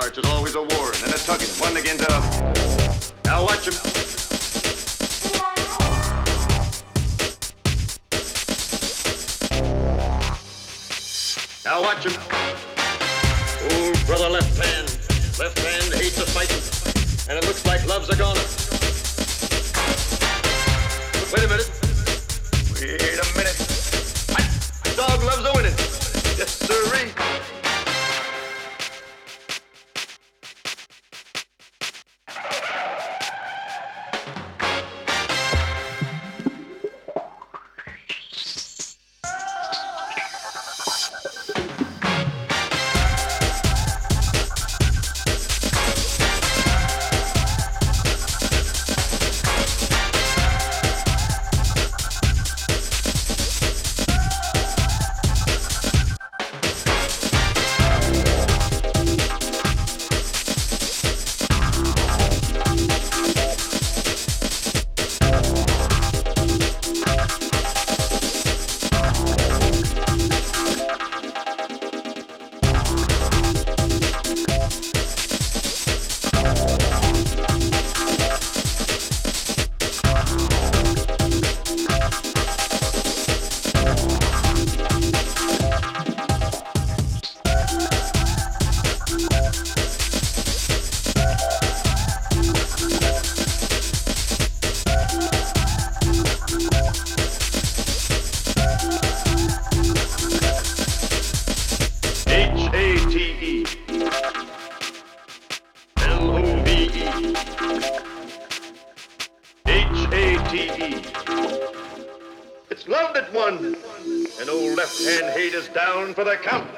hearts, it's always a war and a tugging, one against the other. Now watch 'em. Now watch 'em. Oh, brother left hand. Left hand hates the fighting. And it looks like love's a goner. Wait a minute. Wait a minute. Dog loves a winning. Yes, sirree. And old left-hand hate is down for the count.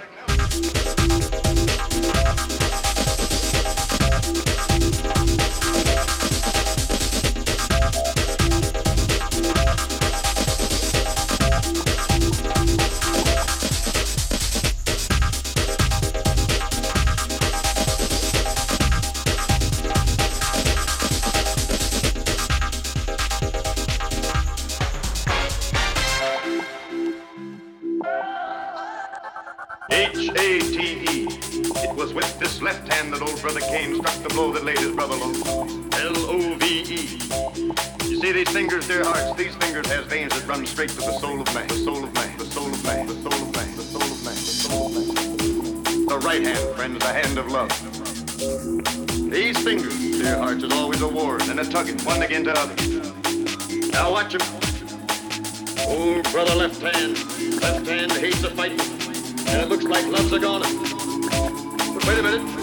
Straight to the soul of man, the soul of man, the soul of man, the soul of man, the soul of man, the soul of man. The right hand, friends, the hand of love. These fingers, dear hearts, is always a war and a tugging, one against the other. Now watch 'em. Oh, brother left hand, left hand hates a fight, and it looks like love's a goner. But wait a minute.